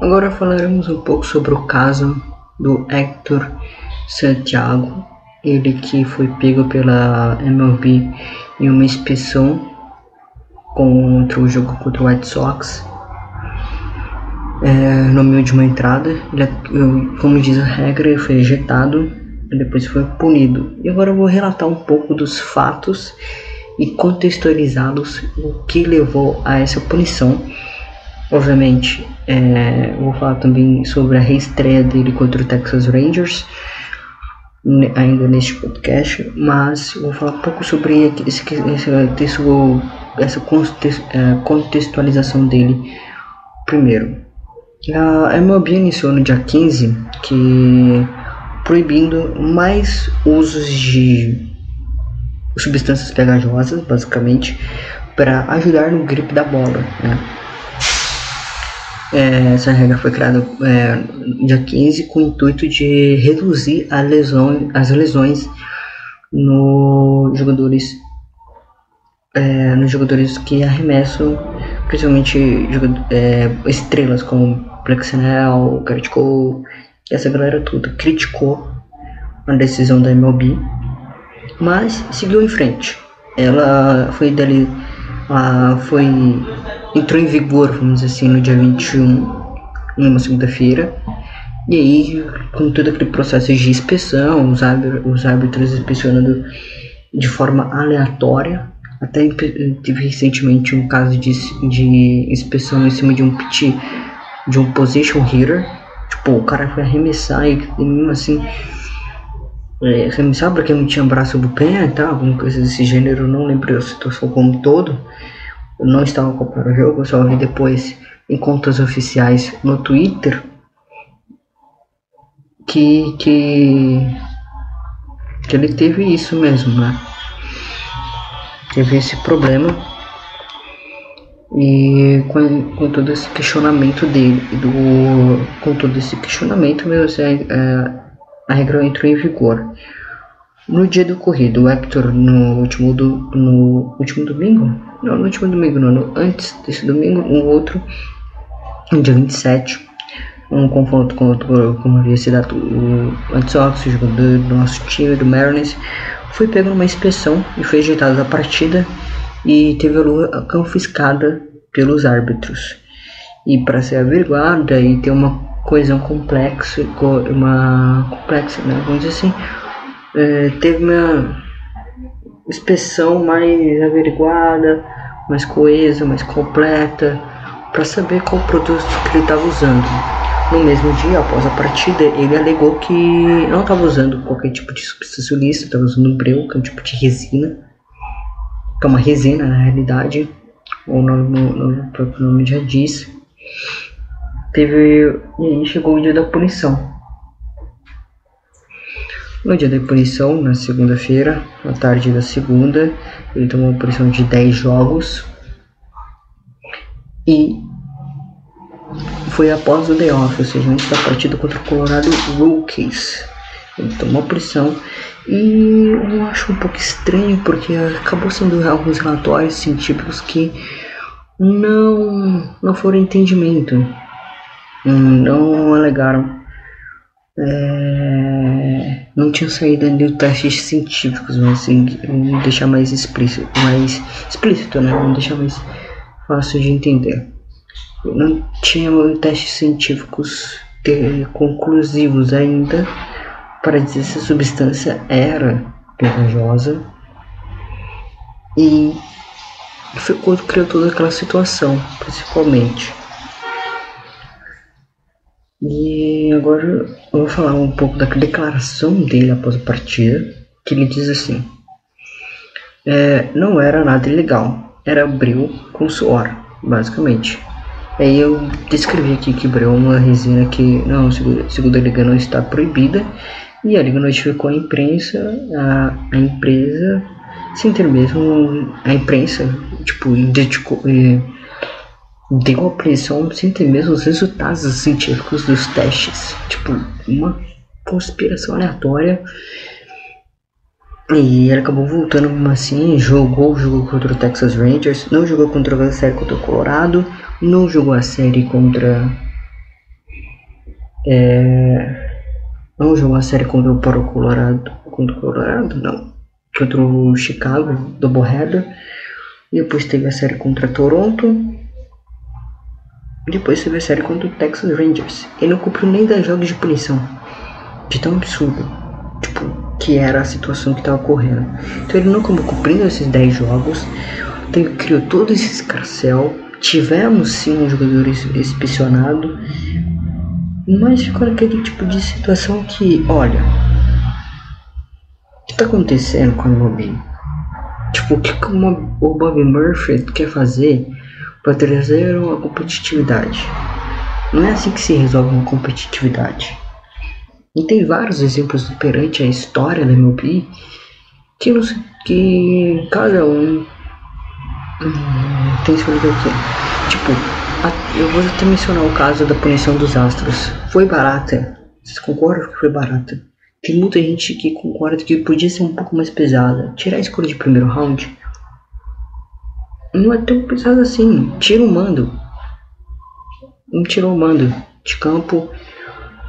Agora falaremos um pouco sobre o caso do Hector Santiago, ele que foi pego pela MLB em uma inspeção contra o jogo contra o White Sox é, no meio de uma entrada. Ele, é, como diz a regra, ele foi ejetado e depois foi punido. E agora eu vou relatar um pouco dos fatos e contextualizá-los o que levou a essa punição. Obviamente, é, vou falar também sobre a reestreia dele contra o Texas Rangers ainda neste podcast, mas vou falar um pouco sobre esse, esse, essa é, contextualização dele primeiro. A MLB iniciou no dia 15 que proibindo mais usos de substâncias pegajosas, basicamente, para ajudar no grip da bola. Né? É, essa regra foi criada é, dia 15 com o intuito de reduzir a lesão, as lesões nos jogadores, é, nos jogadores que arremessam, principalmente é, estrelas como Garrett Cole, essa galera toda criticou a decisão da MLB, mas seguiu em frente. Ela foi dali, ela foi entrou em vigor, vamos dizer assim, no dia 21, numa segunda-feira. E aí, com todo aquele processo de inspeção, os, árbitros, os árbitros inspecionando de forma aleatória, até teve recentemente um caso de, de inspeção em cima de um pit, de um position hitter, Tipo, o cara foi arremessar e, mesmo assim. É, arremessar porque não tinha braço do pé e tal, alguma coisa desse gênero, não lembro a situação como todo. Eu não estava acompanhando o jogo, só vi depois em contas oficiais no Twitter que, que, que ele teve isso mesmo, né? Teve esse problema e com, com todo esse questionamento dele, do, com todo esse questionamento, meu, assim, a, a regra entrou em vigor. No dia do corrido, o Hector, no último, do, no último domingo, não, no último domingo, não, no, antes desse domingo, um outro, no dia 27, um confronto contra, como havia sido o Antiox, o jogador do nosso time, do Mariners, foi pego numa inspeção e foi ejeitado da partida e teve a lua confiscada pelos árbitros. E para ser averiguada e ter uma coesão complexa, uma complexa, né? vamos dizer assim, é, teve uma inspeção mais averiguada, mais coesa, mais completa, para saber qual produto que ele estava usando. No mesmo dia, após a partida, ele alegou que não estava usando qualquer tipo de substância ilícita, estava usando breu, que é um tipo de resina, que é uma resina na realidade, o o próprio nome já diz. Teve. E aí chegou o dia da punição. No dia da punição, na segunda-feira, na tarde da segunda, ele tomou punição de 10 jogos. E foi após o day off, ou seja, antes da partida contra o Colorado Rookies. Ele tomou pressão e eu acho um pouco estranho porque acabou sendo alguns relatórios científicos que não não foram entendimento, não alegaram, é, não tinha saído de testes científicos, mas assim, deixar mais explícito, mais explícito, né? Vamos deixar mais fácil de entender. Não tinha testes científicos conclusivos ainda para dizer se a substância era pegajosa e foi quando criou toda aquela situação, principalmente. E agora eu vou falar um pouco da declaração dele após a partida, que ele diz assim: é, não era nada ilegal, era bril com suor, basicamente. Aí eu descrevi aqui que bril é uma resina que, não, segundo a liga, não está proibida, e a liga notificou a imprensa, a, a empresa, sem ter mesmo a imprensa, tipo, dedicou, é, deu a pressão sem ter mesmo os resultados científicos dos testes. Tipo, uma conspiração aleatória. E ele acabou voltando assim, jogou, jogou contra o Texas Rangers, não jogou contra a série contra o Colorado, não jogou a série contra É, não jogou a série contra o Poro Colorado. Contra o Colorado? Não. Contra o Chicago, Doubleheader. Depois teve a série contra Toronto. Depois teve a série contra o Texas Rangers. Ele não cumpriu nem 10 jogos de punição. De tão absurdo. Tipo, que era a situação que estava ocorrendo. Então ele não acabou cumprindo esses 10 jogos. Então, criou todo esse escarcel. Tivemos sim um jogador inspecionado. Mas ficou naquele tipo de situação que, olha. O que está acontecendo com a Mobi? Tipo, o que o Bob Murphy quer fazer para trazer uma competitividade? Não é assim que se resolve uma competitividade. E tem vários exemplos perante a história da MLB que, não, que cada um hum, tem seu nível que Tipo, a, eu vou até mencionar o caso da punição dos Astros. Foi barata. Vocês concordam que foi barata? Tem muita gente que concorda que podia ser um pouco mais pesada. Tirar a escolha de primeiro round não é tão pesado assim. Tira o mando. Não tirou o mando de campo.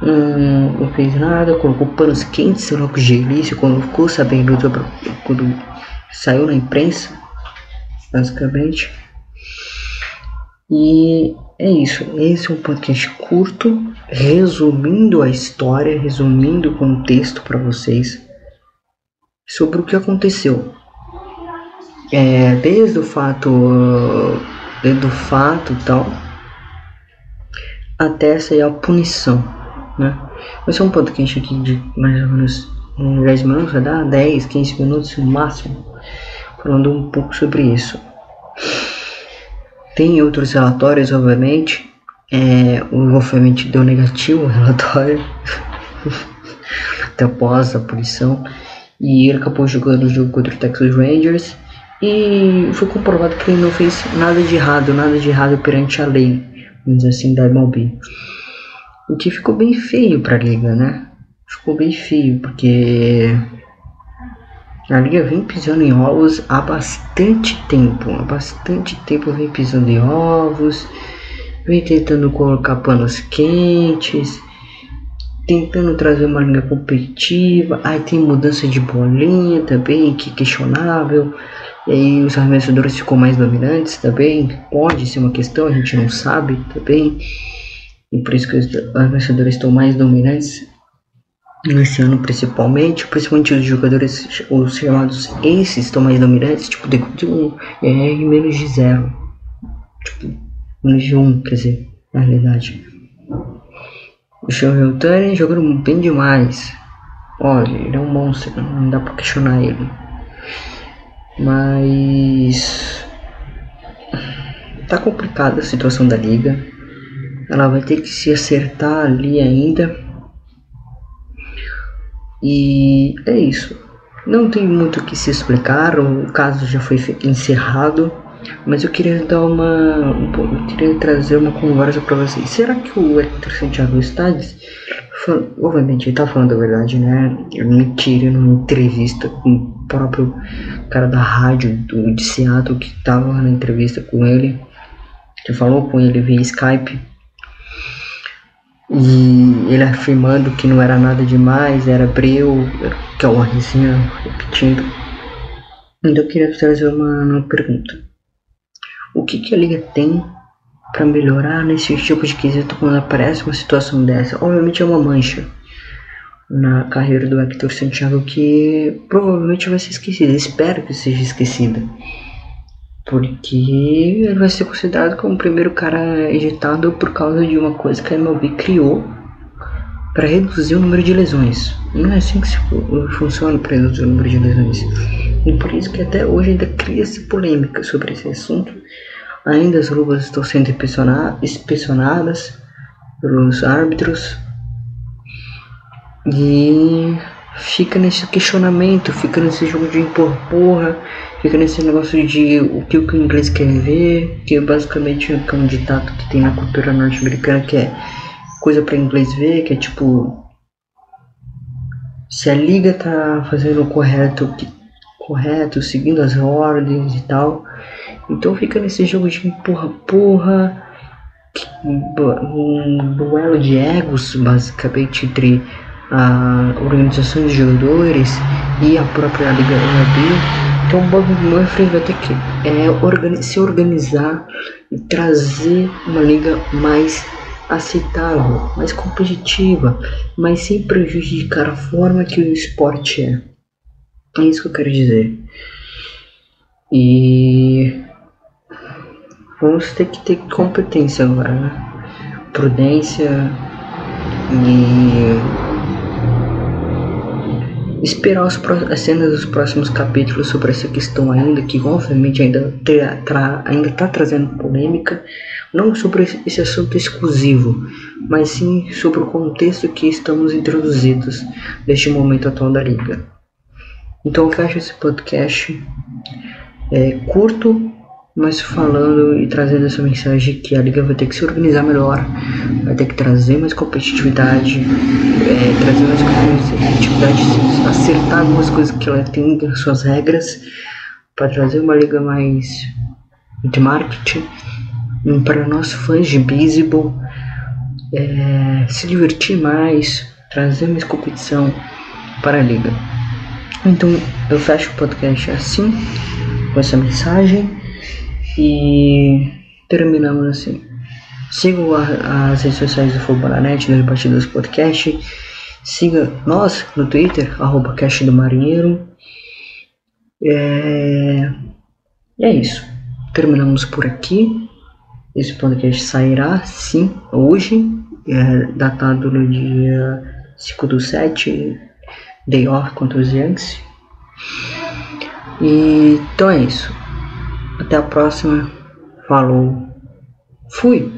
Não, não fez nada. Colocou panos quentes, lá, com gelício. Quando ficou sabendo quando saiu na imprensa. Basicamente. E é isso. Esse é um podcast curto, resumindo a história, resumindo o contexto para vocês sobre o que aconteceu. É, desde o fato, desde o fato tal, até sair a punição, né? Vai ser um podcast aqui de mais ou menos 10 minutos, vai dar 10, 15 minutos no máximo, falando um pouco sobre isso. Tem outros relatórios, obviamente. É, o obviamente deu negativo o relatório até após a punição. E ele acabou jogando o jogo contra o Texas Rangers. E foi comprovado que ele não fez nada de errado, nada de errado perante a lei, vamos dizer assim, da MLB. O que ficou bem feio para a liga, né? Ficou bem feio, porque a liga vem pisando em ovos há bastante tempo. Há bastante tempo vem pisando em ovos. Vem tentando colocar panos quentes. Tentando trazer uma linha competitiva. Aí tem mudança de bolinha também, que é questionável. E aí os arremessadores ficam mais dominantes também. Pode ser uma questão, a gente não sabe também. E por isso que os arremessadores estão mais dominantes nesse ano principalmente, principalmente os jogadores, os chamados aces estão mais dominantes, tipo, de um é menos de zero. Tipo, menos de um, quer dizer, na realidade. O Shohei jogando bem demais. Olha, ele é um monstro, não dá pra questionar ele. Mas. Tá complicada a situação da liga. Ela vai ter que se acertar ali ainda e é isso. Não tem muito o que se explicar, o caso já foi encerrado, mas eu queria dar uma. Eu queria trazer uma conversa para vocês. Será que o Hector Santiago está. Obviamente ele tá falando a verdade, né? Mentira numa entrevista com o próprio cara da rádio do, de Seattle que tava na entrevista com ele, que falou com ele via Skype e ele afirmando que não era nada demais, era breu, que é uma risinha repetindo. Então eu queria trazer uma, uma pergunta. O que, que a liga tem para melhorar nesse tipo de quesito quando aparece uma situação dessa? Obviamente é uma mancha na carreira do Hector Santiago que provavelmente vai ser esquecida. Espero que seja esquecida. Porque ele vai ser considerado como o primeiro cara ejetado por causa de uma coisa que a MLB criou para reduzir o número de lesões. Não é assim que funciona para reduzir o número de lesões. E por isso que até hoje ainda cria-se polêmica sobre esse assunto. Ainda as luvas estão sendo inspecionadas pelos árbitros. E fica nesse questionamento, fica nesse jogo de empurra porra, fica nesse negócio de o que o inglês quer ver, que é basicamente é um ditado que tem na cultura norte-americana que é coisa para inglês ver, que é tipo se a liga tá fazendo o correto, correto, seguindo as ordens e tal, então fica nesse jogo de empurra porra um duelo de egos, basicamente, entre a organização de jogadores e a própria Liga MLB. Então o Bob Murphy vai ter que é, se organizar e trazer uma liga mais aceitável, mais competitiva, mas sem prejudicar a forma que o esporte é. É isso que eu quero dizer. E vamos ter que ter competência agora, né? Prudência e esperar os, as cenas dos próximos capítulos sobre essa questão ainda, que obviamente ainda está ainda tá trazendo polêmica, não sobre esse assunto exclusivo, mas sim sobre o contexto que estamos introduzidos neste momento atual da liga. Então eu fecho esse podcast é, curto, mas falando e trazendo essa mensagem que a liga vai ter que se organizar melhor, vai ter que trazer mais competitividade, é, trazer mais competitividade, acertar algumas coisas que ela tem as suas regras, para trazer uma liga mais de marketing para nós fãs de beisebol é, se divertir mais, trazer mais competição para a liga. Então eu fecho o podcast assim, com essa mensagem e terminamos assim. Sigam as redes sociais do Futebolanet, das Partidas Podcast. Siga nós no Twitter, arroba Cash do Marinheiro. É... E é isso. Terminamos por aqui. Esse podcast sairá sim hoje, é datado no dia 5 do 7, day off contra os Yankees. E, então é isso. Até a próxima. Falou. Fui.